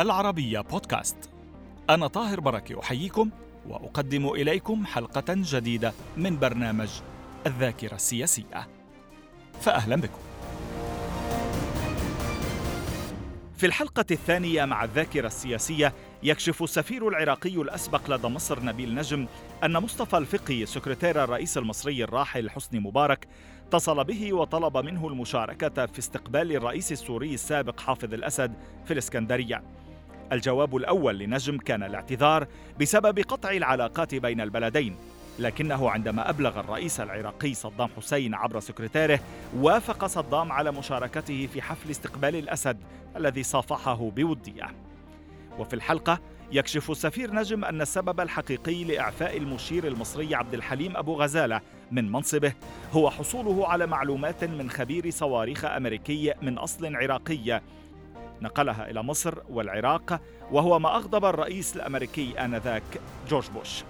العربية بودكاست. أنا طاهر بركة أحييكم وأقدم إليكم حلقة جديدة من برنامج الذاكرة السياسية. فأهلا بكم. في الحلقة الثانية مع الذاكرة السياسية يكشف السفير العراقي الأسبق لدى مصر نبيل نجم أن مصطفى الفقي سكرتير الرئيس المصري الراحل حسني مبارك اتصل به وطلب منه المشاركة في استقبال الرئيس السوري السابق حافظ الأسد في الإسكندرية. الجواب الأول لنجم كان الاعتذار بسبب قطع العلاقات بين البلدين لكنه عندما أبلغ الرئيس العراقي صدام حسين عبر سكرتيره وافق صدام على مشاركته في حفل استقبال الأسد الذي صافحه بودية. وفي الحلقة يكشف السفير نجم أن السبب الحقيقي لإعفاء المشير المصري عبد الحليم أبو غزالة من منصبه هو حصوله على معلومات من خبير صواريخ أمريكي من أصل عراقي نقلها إلى مصر والعراق وهو ما أغضب الرئيس الأمريكي آنذاك جورج بوش.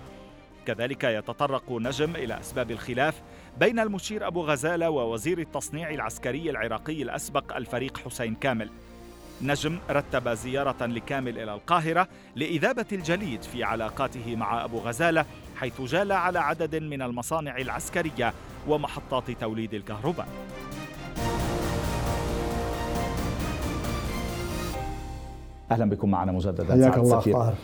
كذلك يتطرق نجم إلى أسباب الخلاف بين المشير أبو غزالة ووزير التصنيع العسكري العراقي الأسبق الفريق حسين كامل. نجم رتب زيارة لكامل إلى القاهرة لإذابة الجليد في علاقاته مع أبو غزالة حيث جال على عدد من المصانع العسكرية ومحطات توليد الكهرباء. أهلا بكم معنا مجددا. حياك الله طاهر.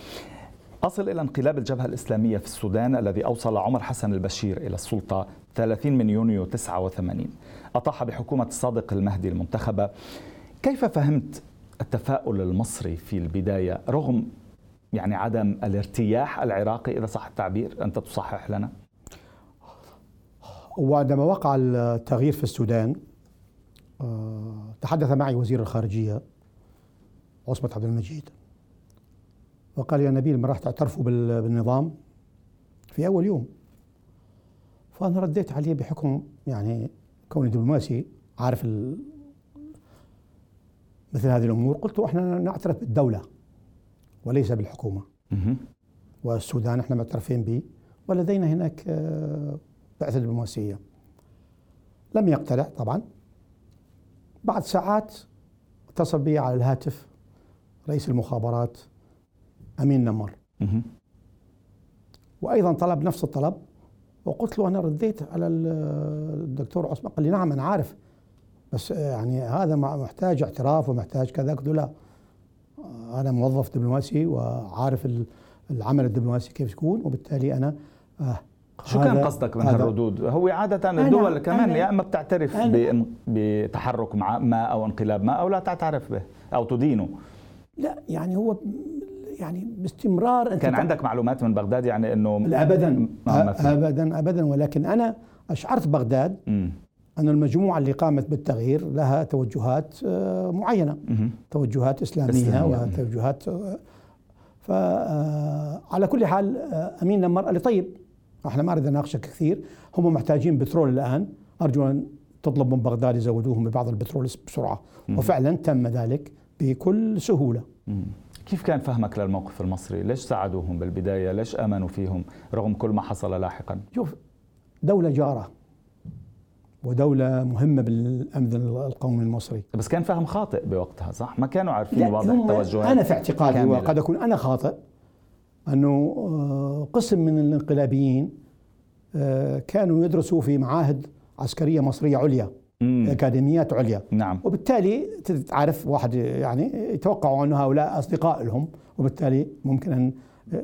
أصل إلى انقلاب الجبهة الإسلامية في السودان الذي أوصل عمر حسن البشير إلى السلطة 30 من يونيو 89 أطاح بحكومة الصادق المهدي المنتخبة. كيف فهمت التفاؤل المصري في البداية رغم يعني عدم الارتياح العراقي؟ إذا صح التعبير أنت تصحح لنا. وعندما وقع التغيير في السودان آه، تحدث معي وزير الخارجية عصمة عبد المجيد. وقال يا نبيل ما راح تعترفوا بالنظام؟ في أول يوم. فأنا رديت عليه بحكم يعني كوني دبلوماسي عارف مثل هذه الأمور. قلت إحنا نعترف بالدولة وليس بالحكومة. والسودان إحنا معترفين به ولدينا هناك آه، بعثة دبلوماسية. لم يقتنع طبعا. بعد ساعات اتصل بي على الهاتف. رئيس المخابرات أمين نمر. وأيضا طلب نفس الطلب وقلت له أنا رديت على الدكتور عثمان قال لي نعم أنا عارف بس يعني هذا محتاج اعتراف ومحتاج كذا. قلت له لا أنا موظف دبلوماسي وعارف العمل الدبلوماسي كيف يكون وبالتالي أنا آه شو كان قصدك من هالردود؟ هو عادة الدول كمان يا إما بتعترف بتحرك مع ما أو انقلاب ما أو لا تعترف به أو تدينه. لا يعني هو يعني باستمرار أنت كان عندك معلومات من بغداد يعني إنه ابدا. ابدا ابدا. ولكن أنا أشعرت بغداد م. أن المجموعة اللي قامت بالتغيير لها توجهات آه، معينة. توجهات إسلامية وتوجهات فعلى آه، كل حال آه، أمين نمر قال لي طيب إحنا ما أريد أناقشك كثير. هم محتاجين بترول الآن. أرجو أن تطلب من بغداد يزودوهم ببعض البترول بسرعة. وفعلا تم ذلك. بكل سهولة كيف كان فهمك للموقف المصري؟ ليش ساعدوهم بالبداية؟ ليش آمنوا فيهم رغم كل ما حصل لاحقا؟ شوف دولة جارة ودولة مهمة بالأمن القومي المصري بس كان فهم خاطئ بوقتها صح؟ ما كانوا عارفين واضح التوجهات أنا في اعتقادي وقد أكون أنا خاطئ أنه آه، قسم من الانقلابيين آه، كانوا يدرسوا في معاهد عسكرية مصرية عليا مم. أكاديميات عليا. نعم. وبالتالي تعرف واحد يعني يتوقعوا أنه هؤلاء أصدقاء لهم وبالتالي ممكن أن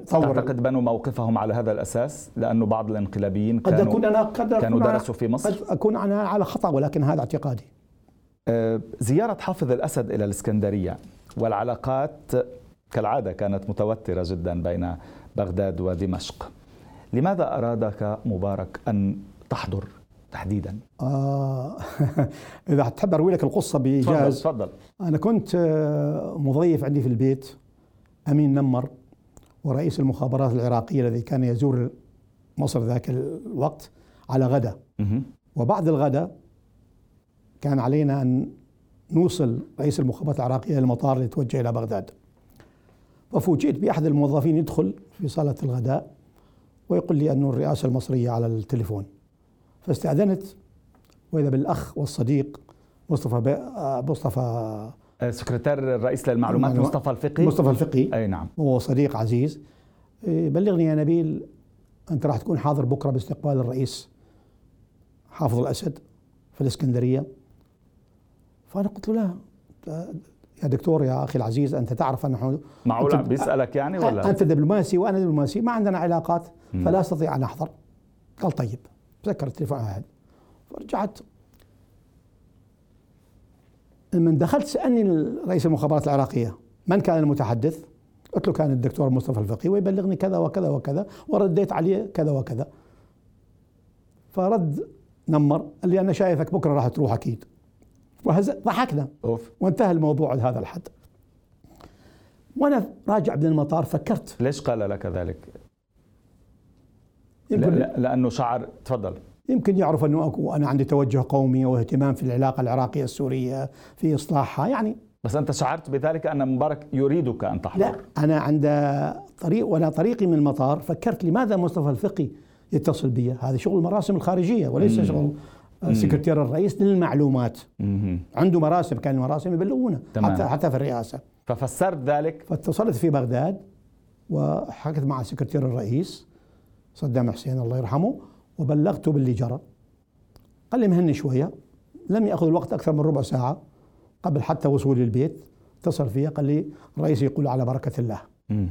تصور تعتقد بنوا موقفهم على هذا الأساس؟ لأنه بعض الانقلابيين قد كانوا أكون أنا قد كانوا درسوا في مصر؟ قد أكون أنا على خطأ ولكن هذا اعتقادي. آه، زيارة حافظ الأسد إلى الإسكندرية والعلاقات كالعادة كانت متوترة جدا بين بغداد ودمشق. لماذا أرادك مبارك أن تحضر تحديدا؟ آه إذا تحب أروي لك القصة بإيجاز. تفضل أنا كنت آه، مضيف عندي في البيت أمين نمر ورئيس المخابرات العراقية الذي كان يزور مصر ذاك الوقت على غدا. وبعد الغداء كان علينا أن نوصل رئيس المخابرات العراقية للمطار ليتوجه إلى بغداد. وفوجئت بأحد الموظفين يدخل في صالة الغداء ويقول لي انه الرئاسة المصرية على التليفون. فاستأذنت. وإذا بالأخ والصديق مصطفى مصطفى آه، سكرتير الرئيس للمعلومات مصطفى الفقي. مصطفى الفقي. أي نعم. هو صديق عزيز. إيه، بلغني يا نبيل أنت راح تكون حاضر بكرة باستقبال الرئيس حافظ الأسد في الإسكندرية. فأنا قلت له لا يا دكتور يا أخي العزيز أنت تعرف ان نحن معقول بيسألك يعني ولا؟ أنت دبلوماسي وأنا دبلوماسي ما عندنا علاقات فلا أستطيع أن أحضر. قال طيب. تذكر التليفون هذا. فرجعت. من دخلت سألني رئيس المخابرات العراقية من كان المتحدث؟ قلت له كان الدكتور مصطفى الفقي ويبلغني كذا وكذا وكذا ورديت عليه كذا وكذا. فرد نمر قال لي أنا شايفك بكرة راح تروح أكيد. ضحكنا. أوف. وانتهى الموضوع لهذا الحد. وأنا راجع من المطار فكرت. ليش قال لك ذلك؟ لا لأنه شعر تفضل. يمكن يعرف أنه أكو أنا عندي توجه قومي واهتمام في العلاقة العراقية السورية في إصلاحها يعني بس أنت شعرت بذلك أن مبارك يريدك أن تحضر. لا أنا عند طريق وأنا طريقي من المطار فكرت لماذا مصطفى الفقي يتصل بي. هذا شغل المراسم الخارجية وليس مم. شغل سكرتير الرئيس للمعلومات. مم. عنده مراسم كان المراسم يبلغونا حتى حتى في الرئاسة. ففسرت ذلك؟ فاتصلت في بغداد وحكت مع سكرتير الرئيس. صدام حسين الله يرحمه وبلغته باللي جرى. قال لي مهني شوية لم يأخذ الوقت أكثر من ربع ساعة قبل حتى وصولي البيت اتصل فيها قال لي الرئيس يقول على بركة الله. مم.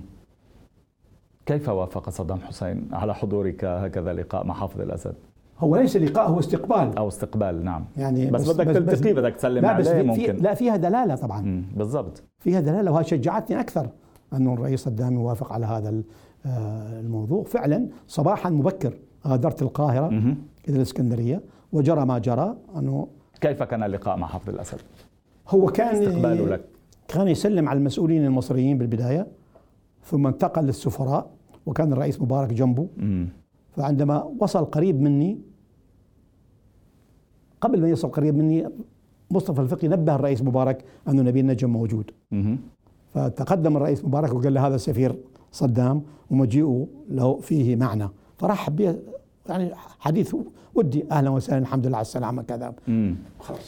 كيف وافق صدام حسين على حضورك هكذا لقاء مع حافظ الأسد؟ هو ليس لقاء هو استقبال. أو استقبال نعم. يعني بس, بس بدك تلتقيه بدك تسلم لا بس عليه ممكن. لا فيها دلالة طبعا. بالضبط. فيها دلالة وهي شجعتني أكثر انه الرئيس صدام يوافق على هذا الموضوع. فعلا صباحا مبكر غادرت القاهرة إلى الإسكندرية وجرى ما جرى. أنه كيف كان اللقاء مع حافظ الأسد؟ هو كان استقباله لك. كان يسلم على المسؤولين المصريين بالبداية ثم انتقل للسفراء وكان الرئيس مبارك جنبه. فعندما وصل قريب مني قبل ما يصل قريب مني مصطفى الفقي نبه الرئيس مبارك أن نبيل نجم موجود. فتقدم الرئيس مبارك وقال له هذا السفير صدام ومجيئه له فيه معنى. فرحب به يعني حديث ودي أهلا وسهلا الحمد لله على السلامة كذا.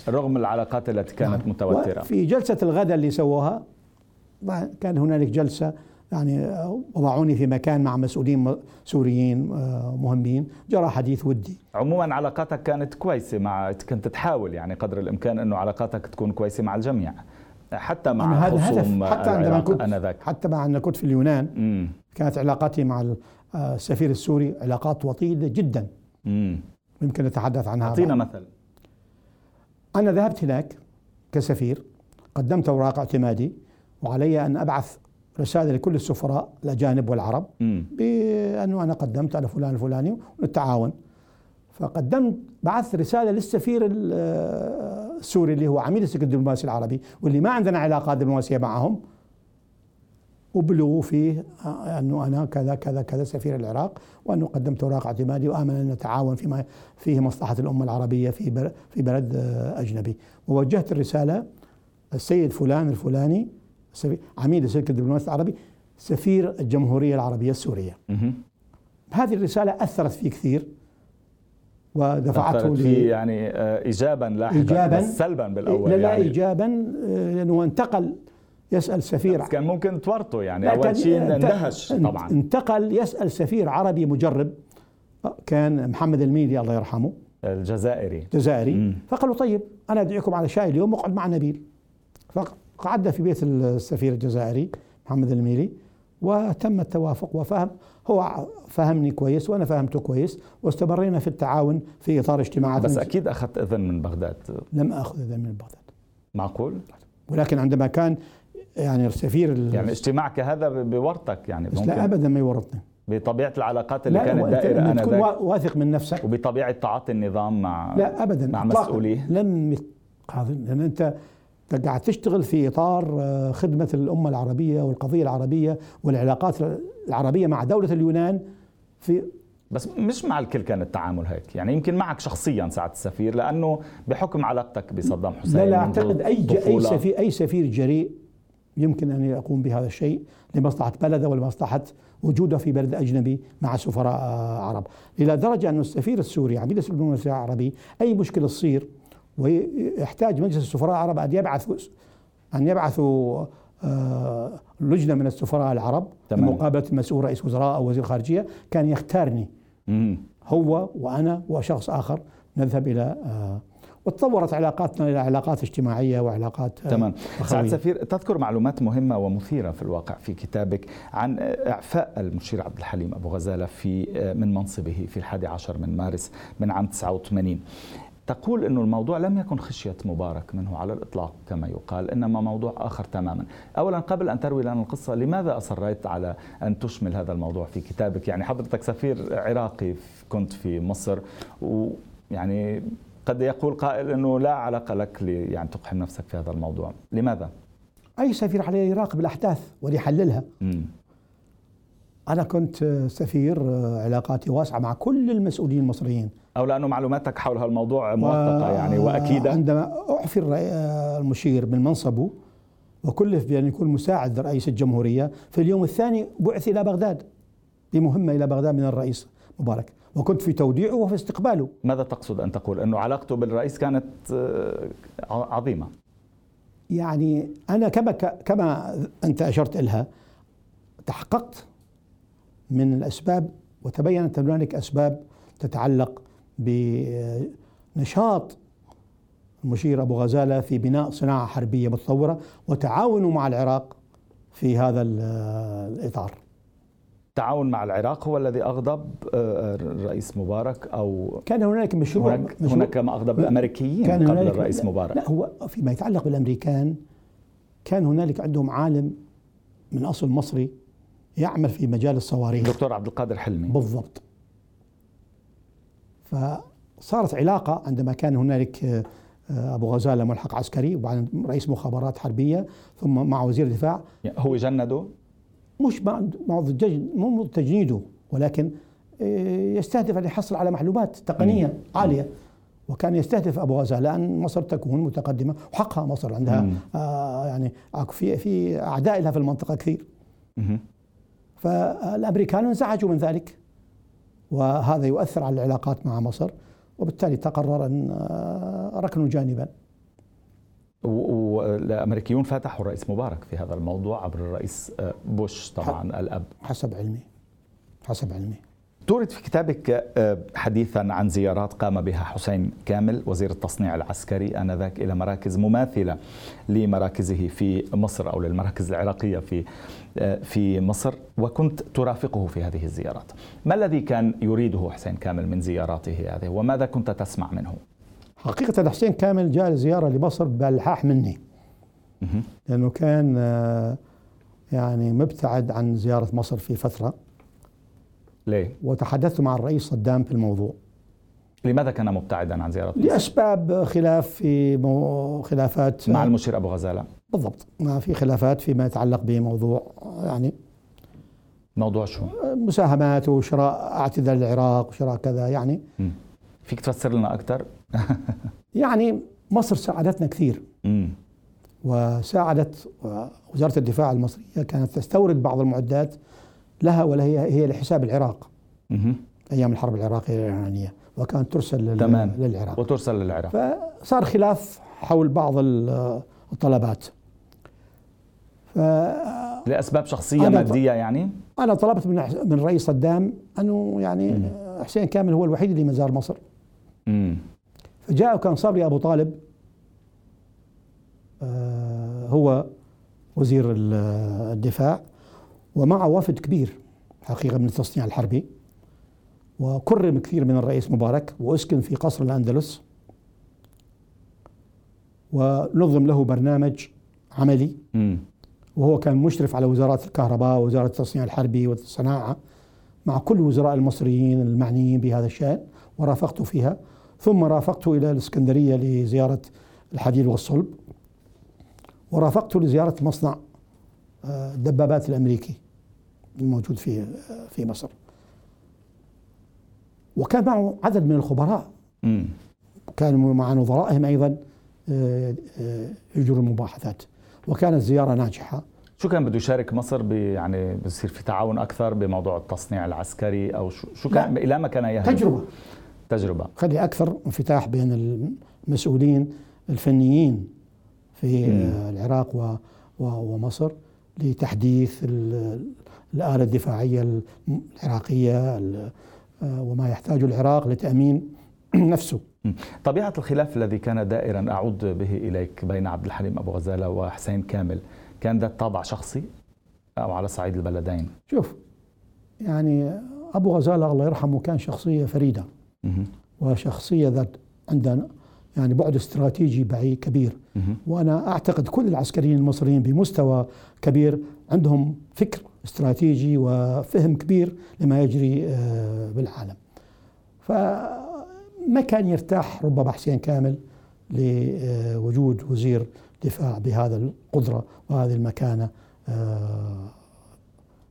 رغم العلاقات التي كانت نعم. متوترة. في جلسة الغداء اللي سووها كان هنالك جلسة يعني وضعوني في مكان مع مسؤولين سوريين آه، مهمين. جرى حديث ودي. عموما علاقاتك كانت كويسة مع كنت تحاول يعني قدر الإمكان أنه علاقاتك تكون كويسة مع الجميع. حتى مع هذا هدف حتى عندما كنت أنذاك. حتى مع أن كنت في اليونان مم. كانت علاقاتي مع آه، السفير السوري علاقات وطيدة جدا مم. يمكن نتحدث عنها أعطينا مثل أنا ذهبت هناك كسفير قدمت أوراق اعتمادي وعلي أن أبعث رسالة لكل السفراء الأجانب والعرب بأنه أنا قدمت على فلان الفلاني ونتعاون فقدمت بعثت رسالة للسفير السوري اللي هو عميد السجن الدبلوماسي العربي واللي ما عندنا علاقات دبلوماسية معهم وبلغوا فيه أنه أنا كذا كذا كذا سفير العراق وأنه قدمت أوراق اعتمادي وامل أن نتعاون فيما فيه مصلحة الأمة العربية في في بلد أجنبي. ووجهت الرسالة السيد فلان الفلاني عميد الشركة الدبلوماسي العربي سفير الجمهورية العربية السورية. هذه الرسالة أثرت فيه كثير. ودفعته فيه يعني آه، إيجابا لاحقا إيجابا؟ بس سلبا بالأول لا لا يعني. إيجابا آه، لأنه انتقل يسأل سفير بس كان ممكن تورطه يعني أول شيء اندهش طبعا. انتقل يسأل سفير عربي مجرب كان محمد الميلي الله يرحمه. الجزائري. جزائري. فقالوا طيب أنا أدعيكم على شاي اليوم وأقعد مع نبيل قعدنا في بيت السفير الجزائري محمد الميري وتم التوافق وفهم هو فهمني كويس وأنا فهمته كويس واستمرينا في التعاون في إطار اجتماعات بس أكيد أخذت إذن من بغداد. لم أخذ إذن من بغداد. معقول؟ ولكن عندما كان يعني السفير يعني اجتماعك هذا بورطك يعني بس لا ابدا ما يورطني. بطبيعة العلاقات اللي كانت دائرة أنا تكون واثق من نفسك. وبطبيعة تعاطي النظام مع لا ابدا مع مسؤوليه. لم لأن أنت قاعد تشتغل في إطار آه، خدمة الأمة العربية والقضية العربية والعلاقات العربية مع دولة اليونان في بس مش مع الكل كان التعامل هيك. يعني يمكن معك شخصيا ساعة السفير لأنه بحكم علاقتك بصدام حسين لا لا أعتقد أي أي سفير أي سفير جريء يمكن أن يقوم بهذا الشيء لمصلحة بلده ولمصلحة وجوده في بلد أجنبي مع سفراء آه، عرب. إلى درجة أن السفير السوري عميد الدبلوماسية العربي أي مشكلة تصير ويحتاج مجلس السفراء العرب أن يبعث أن يبعثوا آه، لجنة من السفراء العرب تمام. لمقابله مسؤول رئيس وزراء أو وزير خارجية كان يختارني مم. هو وأنا وشخص آخر نذهب إلى آه، وتطورت علاقاتنا إلى علاقات اجتماعية وعلاقات آه، تمام. سعد سفير تذكر معلومات مهمة ومثيرة في الواقع في كتابك عن إعفاء المشير عبد الحليم أبو غزالة في من منصبه في الحادي عشر من مارس من عام 89 تقول أن الموضوع لم يكن خشية مبارك منه على الإطلاق كما يقال إنما موضوع آخر تماما. أولا قبل أن تروي لنا القصة لماذا أصريت على أن تشمل هذا الموضوع في كتابك؟ يعني حضرتك سفير عراقي كنت في مصر ويعني قد يقول قائل أنه لا علاقة لك يعني تقحم نفسك في هذا الموضوع. لماذا؟ أي سفير عليه يراقب الاحداث وليحللها. أنا كنت سفير علاقاتي واسعة مع كل المسؤولين المصريين. أو لأنه معلوماتك حول هالموضوع موثقة يعني وأكيدة. عندما الرئي- المشير من منصبه وكلف بأن يكون مساعد رئيس الجمهورية في اليوم الثاني بعث إلى بغداد بمهمة إلى بغداد من الرئيس مبارك. وكنت في توديعه وفي استقباله. ماذا تقصد أن تقول؟ أنه علاقته بالرئيس كانت آه، عظيمة. يعني أنا كما كما أنت أشرت لها تحققت من الأسباب وتبينت أن هنالك أسباب تتعلق بنشاط المشير أبو غزالة في بناء صناعة حربية متطورة وتعاونه مع العراق في هذا ال- الإطار. التعاون مع العراق هو الذي أغضب آه، الرئيس مبارك أو كان هنالك مشروع هناك مشروع هناك ما أغضب الأمريكيين كان قبل الرئيس مبارك. لا هو فيما يتعلق بالأمريكان كان هنالك عندهم عالم من أصل مصري يعمل في مجال الصواريخ. الدكتور عبد القادر حلمي. بالضبط. فصارت علاقة عندما كان هنالك آه، أبو غزالة ملحق عسكري وبعدين رئيس مخابرات حربية ثم مع وزير الدفاع. هو جنده؟ مش مع مو تجنيده ولكن آه، يستهدف أن يحصل على معلومات تقنية عالية. وكان يستهدف أبو غزالة أن مصر تكون متقدمة وحقها مصر عندها مم. آه يعني في في أعداء لها في المنطقة كثير. مهم. فالأمريكان انزعجوا من ذلك. وهذا يؤثر على العلاقات مع مصر وبالتالي تقرر أن آه، ركنوا جانبا. والامريكيون فتحوا الرئيس مبارك في هذا الموضوع عبر الرئيس آه، بوش طبعا الأب. حسب علمي حسب علمي. تورد في كتابك آه، حديثا عن زيارات قام بها حسين كامل وزير التصنيع العسكري آنذاك إلى مراكز مماثلة لمراكزه في مصر أو للمراكز العراقية في آه، في مصر وكنت ترافقه في هذه الزيارات. ما الذي كان يريده حسين كامل من زياراته هذه وماذا كنت تسمع منه؟ حقيقة حسين كامل جاء زيارة لمصر بالحاح مني. لأنه كان آه، يعني مبتعد عن زيارة مصر في فترة ليه؟ وتحدثت مع الرئيس صدام في الموضوع لماذا كان مبتعدا عن زيارة مصر؟ لأسباب خلاف في مو خلافات مع المشير أبو غزالة بالضبط ما في خلافات فيما يتعلق بموضوع يعني موضوع شو؟ مساهمات وشراء اعتدال العراق وشراء كذا يعني مم. فيك تفسر لنا أكثر؟ يعني مصر ساعدتنا كثير امم وساعدت وزارة الدفاع المصرية كانت تستورد بعض المعدات لها ولا هي هي لحساب العراق. أيام الحرب العراقية الإيرانية. وكانت ترسل تمام. للعراق. وترسل للعراق. فصار خلاف حول بعض ال- الطلبات. فأنا لأسباب شخصية مادية يعني؟ طلبت من من الرئيس صدام أنه يعني حسين كامل هو الوحيد اللي ما زار مصر. امم فجاء وكان صبري أبو طالب آه، هو وزير ال- الدفاع. ومعه وفد كبير حقيقة من التصنيع الحربي. وكرم كثير من الرئيس مبارك وأسكن في قصر الأندلس. ونظم له برنامج عملي. وهو كان مشرف على وزارات الكهرباء ووزارة التصنيع الحربي والصناعة مع كل الوزراء المصريين المعنيين بهذا الشأن ورافقته فيها. ثم رافقته إلى الإسكندرية لزيارة الحديد والصلب. ورافقته لزيارة مصنع الدبابات الأمريكي الموجود في آه، في مصر. وكان معه عدد من الخبراء. امم كانوا مع نظرائهم أيضا آه، آه، يجروا المباحثات. وكانت زيارة ناجحة. شو كان بده يشارك مصر ب يعني بصير في تعاون أكثر بموضوع التصنيع العسكري أو شو شو كان إلى ما كان يهدف؟ تجربة. تجربة. خلي أكثر انفتاح بين المسؤولين الفنيين في في العراق ومصر. لتحديث الآلة الدفاعية العراقية وما يحتاجه العراق لتأمين نفسه. طبيعة الخلاف الذي كان دائرا أعود به إليك بين عبد الحليم أبو غزالة وحسين كامل كان ذات طابع شخصي أو على صعيد البلدين؟ شوف يعني أبو غزالة الله يرحمه كان شخصية فريدة. وشخصية ذات عندنا يعني بعد استراتيجي بعيد كبير. وأنا أعتقد كل العسكريين المصريين بمستوى كبير عندهم فكر استراتيجي وفهم كبير لما يجري آه، بالعالم. فما كان يرتاح ربما حسين كامل لوجود وزير دفاع بهذا القدرة وهذه المكانة آه،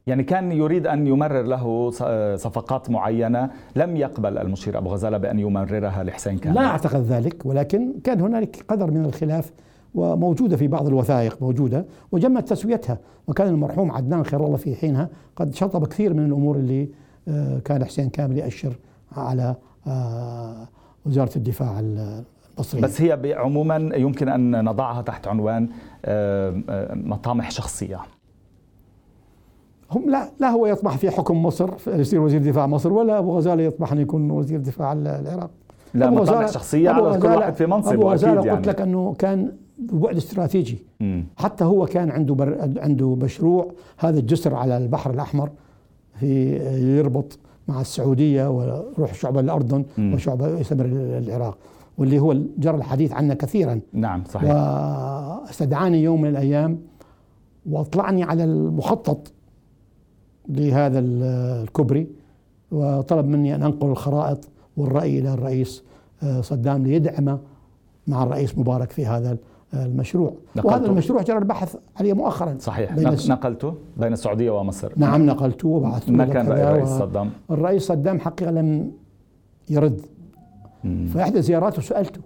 يعني كان يريد أن يمرر له صفقات معينة لم يقبل المشير أبو غزالة بأن يمررها لحسين كامل لا أعتقد ذلك ولكن كان هنالك قدر من الخلاف وموجودة في بعض الوثائق موجودة وجمت تسويتها وكان المرحوم عدنان خير الله في حينها قد شطب كثير من الأمور اللي آه، كان حسين كامل يأشر على آه، وزارة الدفاع المصرية. بس هي عموما يمكن أن نضعها تحت عنوان آه، مطامح شخصية. هم لا لا هو يطمح في حكم مصر يصير وزير دفاع مصر ولا أبو غزالة يطمح أن يكون وزير دفاع العراق لا مطامح شخصية على كل واحد في منصب أبو غزالة يعني. قلت لك أنه كان بعد استراتيجي م. حتى هو كان عنده بر... عنده مشروع هذا الجسر على البحر الأحمر في يربط مع السعودية ويروح شعب الأردن م. وشعب يستمر العراق واللي هو جرى الحديث عنه كثيرا نعم صحيح وأستدعاني يوم من الأيام وأطلعني على المخطط لهذا الكوبري وطلب مني أن أنقل الخرائط والرأي إلى الرئيس آه، صدام ليدعمه مع الرئيس مبارك في هذا المشروع. نقلته. وهذا المشروع جرى البحث عليه مؤخرا صحيح. بين نقلته بين السعودية ومصر. نعم نقلته وبعثته ما كان رأي الرئيس صدام. الرئيس صدام حقيقة لم يرد. مم. في إحدى زياراته سألته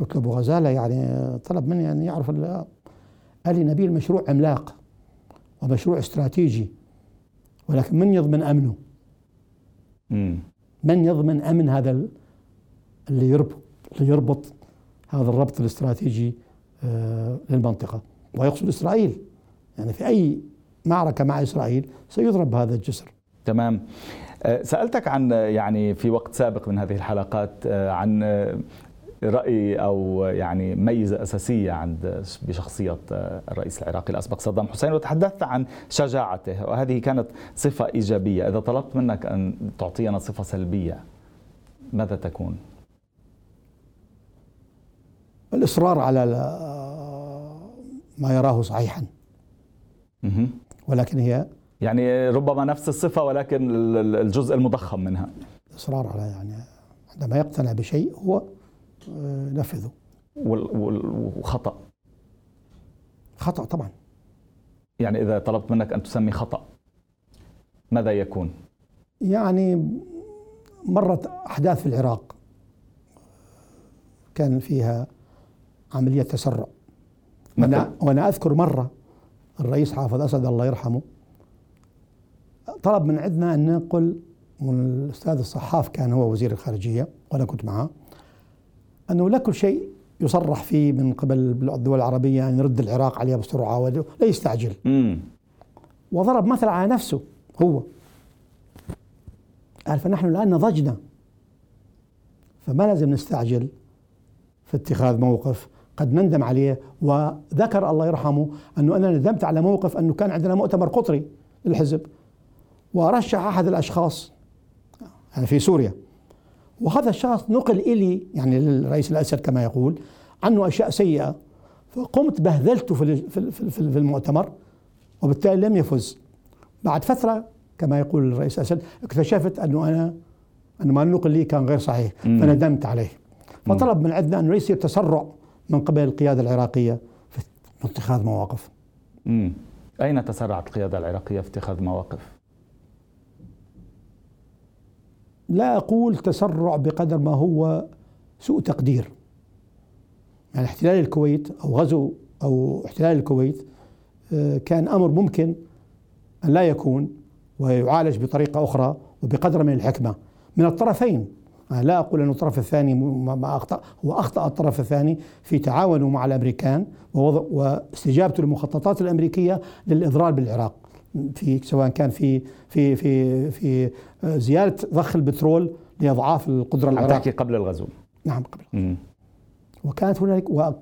قلت له أبو غزالة يعني طلب مني أن يعرف قال لي نبيل مشروع عملاق ومشروع استراتيجي ولكن من يضمن أمنه؟ مم. من يضمن أمن هذا اللي يربط اللي يربط هذا الربط الاستراتيجي آه، للمنطقة؟ ويقصد إسرائيل. يعني في أي معركة مع إسرائيل سيضرب هذا الجسر. تمام. آه، سألتك عن يعني في وقت سابق من هذه الحلقات آه، عن رأي أو يعني ميزة أساسية عند بشخصية الرئيس العراقي الأسبق صدام حسين. وتحدثت عن شجاعته وهذه كانت صفة إيجابية. إذا طلبت منك أن تعطينا صفة سلبية ماذا تكون؟ الإصرار على ما يراه صحيحا. ولكن هي يعني ربما نفس الصفة ولكن الجزء المضخم منها. الإصرار على يعني عندما يقتنع بشيء هو نفذه. وخطأ. خطأ طبعا. يعني إذا طلبت منك أن تسمي خطأ ماذا يكون؟ يعني مرت أحداث في العراق. كان فيها عملية تسرع. وأنا, وأنا أذكر مرة الرئيس حافظ أسد الله يرحمه طلب من عندنا أن ننقل من الأستاذ الصحاف كان هو وزير الخارجية وأنا كنت معه أنه لا كل شيء يصرح فيه من قبل الدول العربية أن يرد العراق عليها بسرعة ولا يستعجل. مم. وضرب مثل على نفسه هو. قال فنحن الآن نضجنا. فما لازم نستعجل في اتخاذ موقف قد نندم عليه. وذكر الله يرحمه أنه أنا ندمت على موقف أنه كان عندنا مؤتمر قطري للحزب. ورشح أحد الأشخاص يعني في سوريا. وهذا الشخص نقل إلي يعني للرئيس الأسد كما يقول عنه أشياء سيئة فقمت بهذلته في في المؤتمر وبالتالي لم يفز. بعد فترة كما يقول الرئيس الأسد اكتشفت أنه أنا أن ما نقل لي كان غير صحيح فندمت عليه. فطلب من عندنا أنه يصير تسرع من قبل القيادة العراقية في اتخاذ مواقف. أين تسرعت القيادة العراقية في اتخاذ مواقف؟ لا أقول تسرع بقدر ما هو سوء تقدير. يعني احتلال الكويت أو غزو أو احتلال الكويت آه، كان أمر ممكن أن لا يكون ويعالج بطريقة أخرى وبقدر من الحكمة. من الطرفين أنا لا أقول أن الطرف الثاني ما أخطأ هو أخطأ الطرف الثاني في تعاونه مع الأمريكان واستجابته للمخططات الأمريكية للإضرار بالعراق في سواء كان في في في في زيادة ضخ البترول لأضعاف القدرة العراقية. قبل الغزو. نعم قبل. مم. وكانت هناك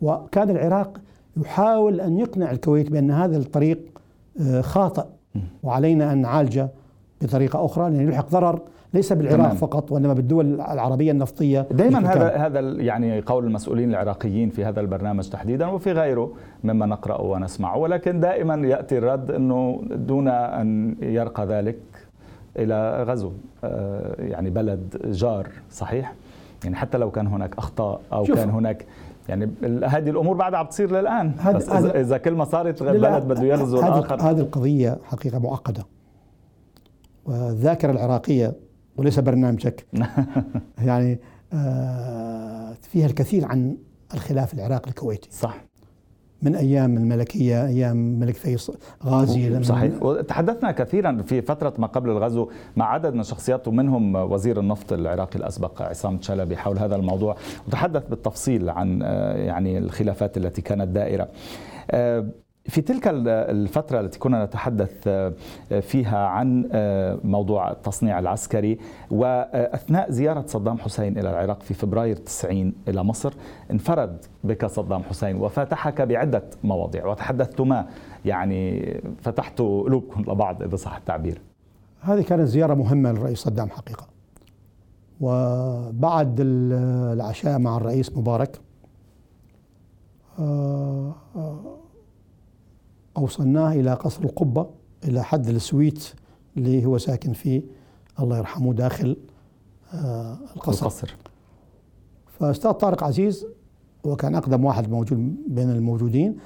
وكان العراق يحاول أن يقنع الكويت بأن هذا الطريق آه، خاطئ. وعلينا أن نعالجه بطريقة أخرى لأن يلحق ضرر ليس بالعراق تمام. فقط وإنما بالدول العربية النفطية دائما هذا هذا يعني قول المسؤولين العراقيين في هذا البرنامج تحديدا وفي غيره مما نقراه ونسمعه ولكن دائما يأتي الرد إنه دون أن يرقى ذلك إلى غزو آه، يعني بلد جار صحيح؟ يعني حتى لو كان هناك أخطاء أو كان هناك يعني هذه الأمور بعدها عم تصير للآن. بس اذا, إذا كل ما صارت بلد بده يغزو الآخر. هذه القضية حقيقة معقدة. والذاكرة العراقية وليس برنامجك يعني آه فيها الكثير عن الخلاف العراقي الكويتي. صح. من أيام الملكية أيام الملك فيصل غازي صحيح. وتحدثنا كثيرا في فترة ما قبل الغزو مع عدد من الشخصيات ومنهم وزير النفط العراقي الأسبق عصام تشلبي حول هذا الموضوع. وتحدث بالتفصيل عن آه، يعني الخلافات التي كانت دائرة. آه، في تلك الفترة التي كنا نتحدث آه، فيها عن آه، موضوع التصنيع العسكري وأثناء زيارة صدام حسين إلى العراق في فبراير 90 إلى مصر انفرد بك صدام حسين وفتحك بعدة مواضيع. وتحدثتما يعني فتحتوا قلوبكم لبعض إذا صح التعبير. هذه كانت زيارة مهمة للرئيس صدام حقيقة. وبعد العشاء مع الرئيس مبارك آه، أوصلناه إلى قصر القبة إلى حد السويت اللي هو ساكن فيه. الله يرحمه داخل آه القصر. القصر. فأستاذ طارق عزيز وكان أقدم واحد موجود بين الموجودين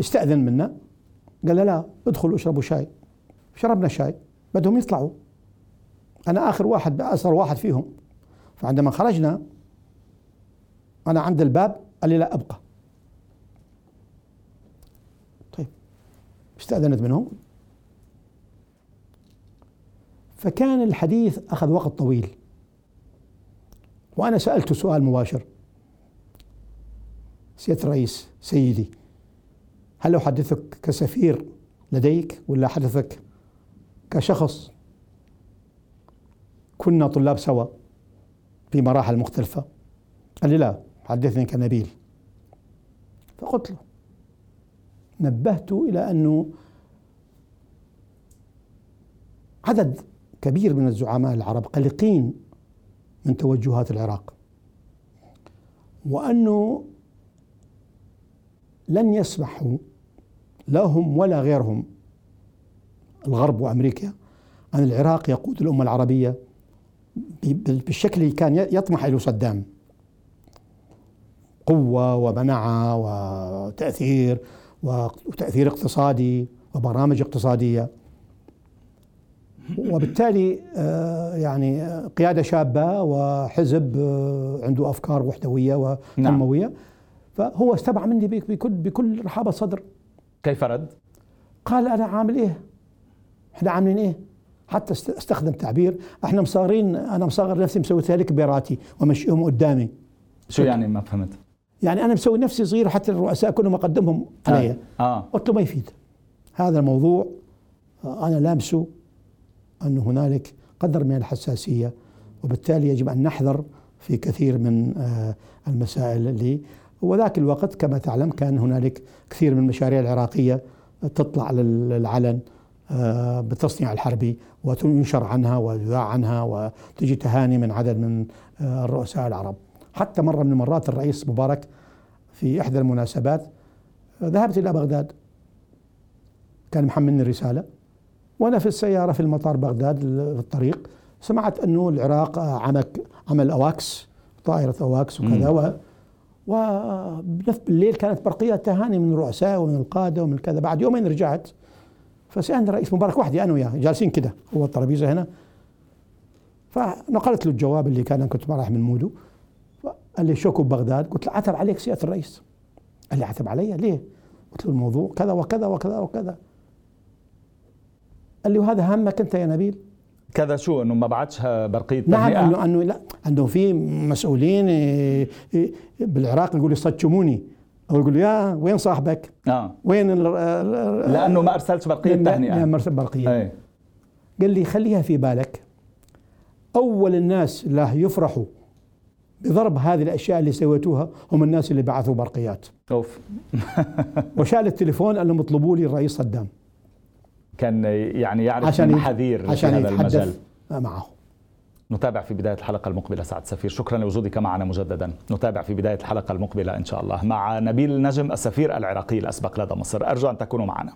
استأذن منا قال له لا ادخلوا اشربوا شاي. شربنا شاي بدهم يطلعوا. أنا آخر واحد أسر واحد فيهم. فعندما خرجنا أنا عند الباب قال لي لا أبقى. استأذنت منهم. فكان الحديث أخذ وقت طويل. وأنا سألته سؤال مباشر. سيادة الرئيس سيدي هل أحدثك كسفير لديك ولا أحدثك كشخص كنا طلاب سوا في مراحل مختلفة؟ قال لي لا حدثني كنبيل. فقلت له. نبهت إلى أنه عدد كبير من الزعماء العرب قلقين من توجهات العراق وأنه لن يسمحوا لهم ولا غيرهم الغرب وأمريكا أن العراق يقود الأمة العربية بالشكل اللي كان يطمح إليه صدام. قوة ومنعة وتأثير. وتأثير اقتصادي وبرامج اقتصادية وبالتالي آه، يعني قيادة شابة وحزب آه، عنده أفكار وحدوية وتنموية نعم. فهو استمع مني بكل بكل رحابة صدر كيف رد؟ قال أنا عامل إيه؟ إحنا عاملين إيه؟ حتى استخدم تعبير إحنا مصغرين أنا مصغر نفسي مسوي ذلك بيراتي ومشيهم قدامي شو يعني ما فهمت؟ يعني أنا مسوي نفسي صغير حتى الرؤساء كلهم أقدمهم آه. علي آه. قلت له ما يفيد هذا الموضوع آه، أنا لامسه أن هنالك قدر من الحساسية وبالتالي يجب أن نحذر في كثير من آه، المسائل اللي وذاك الوقت كما تعلم كان هنالك كثير من المشاريع العراقية تطلع للعلن بالتصنيع الحربي وينشر عنها ويذاع عنها وتجي تهاني من عدد من الرؤساء العرب حتى مرة من المرات الرئيس مبارك في إحدى المناسبات ذهبت إلى بغداد. كان محملني رسالة وأنا في السيارة في المطار بغداد في الطريق سمعت أنه العراق عمل عمل أواكس طائرة أواكس وكذا و وبنفس بالليل كانت برقية تهاني من الرؤساء ومن القادة ومن كذا. بعد يومين رجعت فسألني الرئيس مبارك وحدي أنا وياه جالسين كده هو الترابيزة هنا. فنقلت له الجواب اللي كان كنت رايح من مودو. قال لي شوكو بغداد؟ قلت له عتب عليك سيادة الرئيس. قال لي عتب علي؟ ليه؟ قلت له الموضوع كذا وكذا وكذا وكذا. قال لي وهذا همك أنت يا نبيل؟ كذا شو؟ إنه ما بعتش برقية نعم انه إنه لا. إنه في مسؤولين إيه، إيه، بالعراق يقول صدشموني. أو يقول يا وين صاحبك؟ آه. وين لأنه ما ارسلتش برقية تهنئة. ما ارسلت برقية. أي. قال لي خليها في بالك. أول الناس اللي يفرحوا بضرب هذه الأشياء اللي سويتوها هم الناس اللي بعثوا برقيات. أوف. وشال التليفون قال لهم اطلبوا لي الرئيس صدام. كان يعني يعرف عشان المحاذير عشان في هذا المجال. معه. نتابع في بداية الحلقة المقبلة سعد سفير. شكرا لوجودك معنا مجددا. نتابع في بداية الحلقة المقبلة إن شاء الله مع نبيل نجم السفير العراقي الأسبق لدى مصر. أرجو أن تكونوا معنا.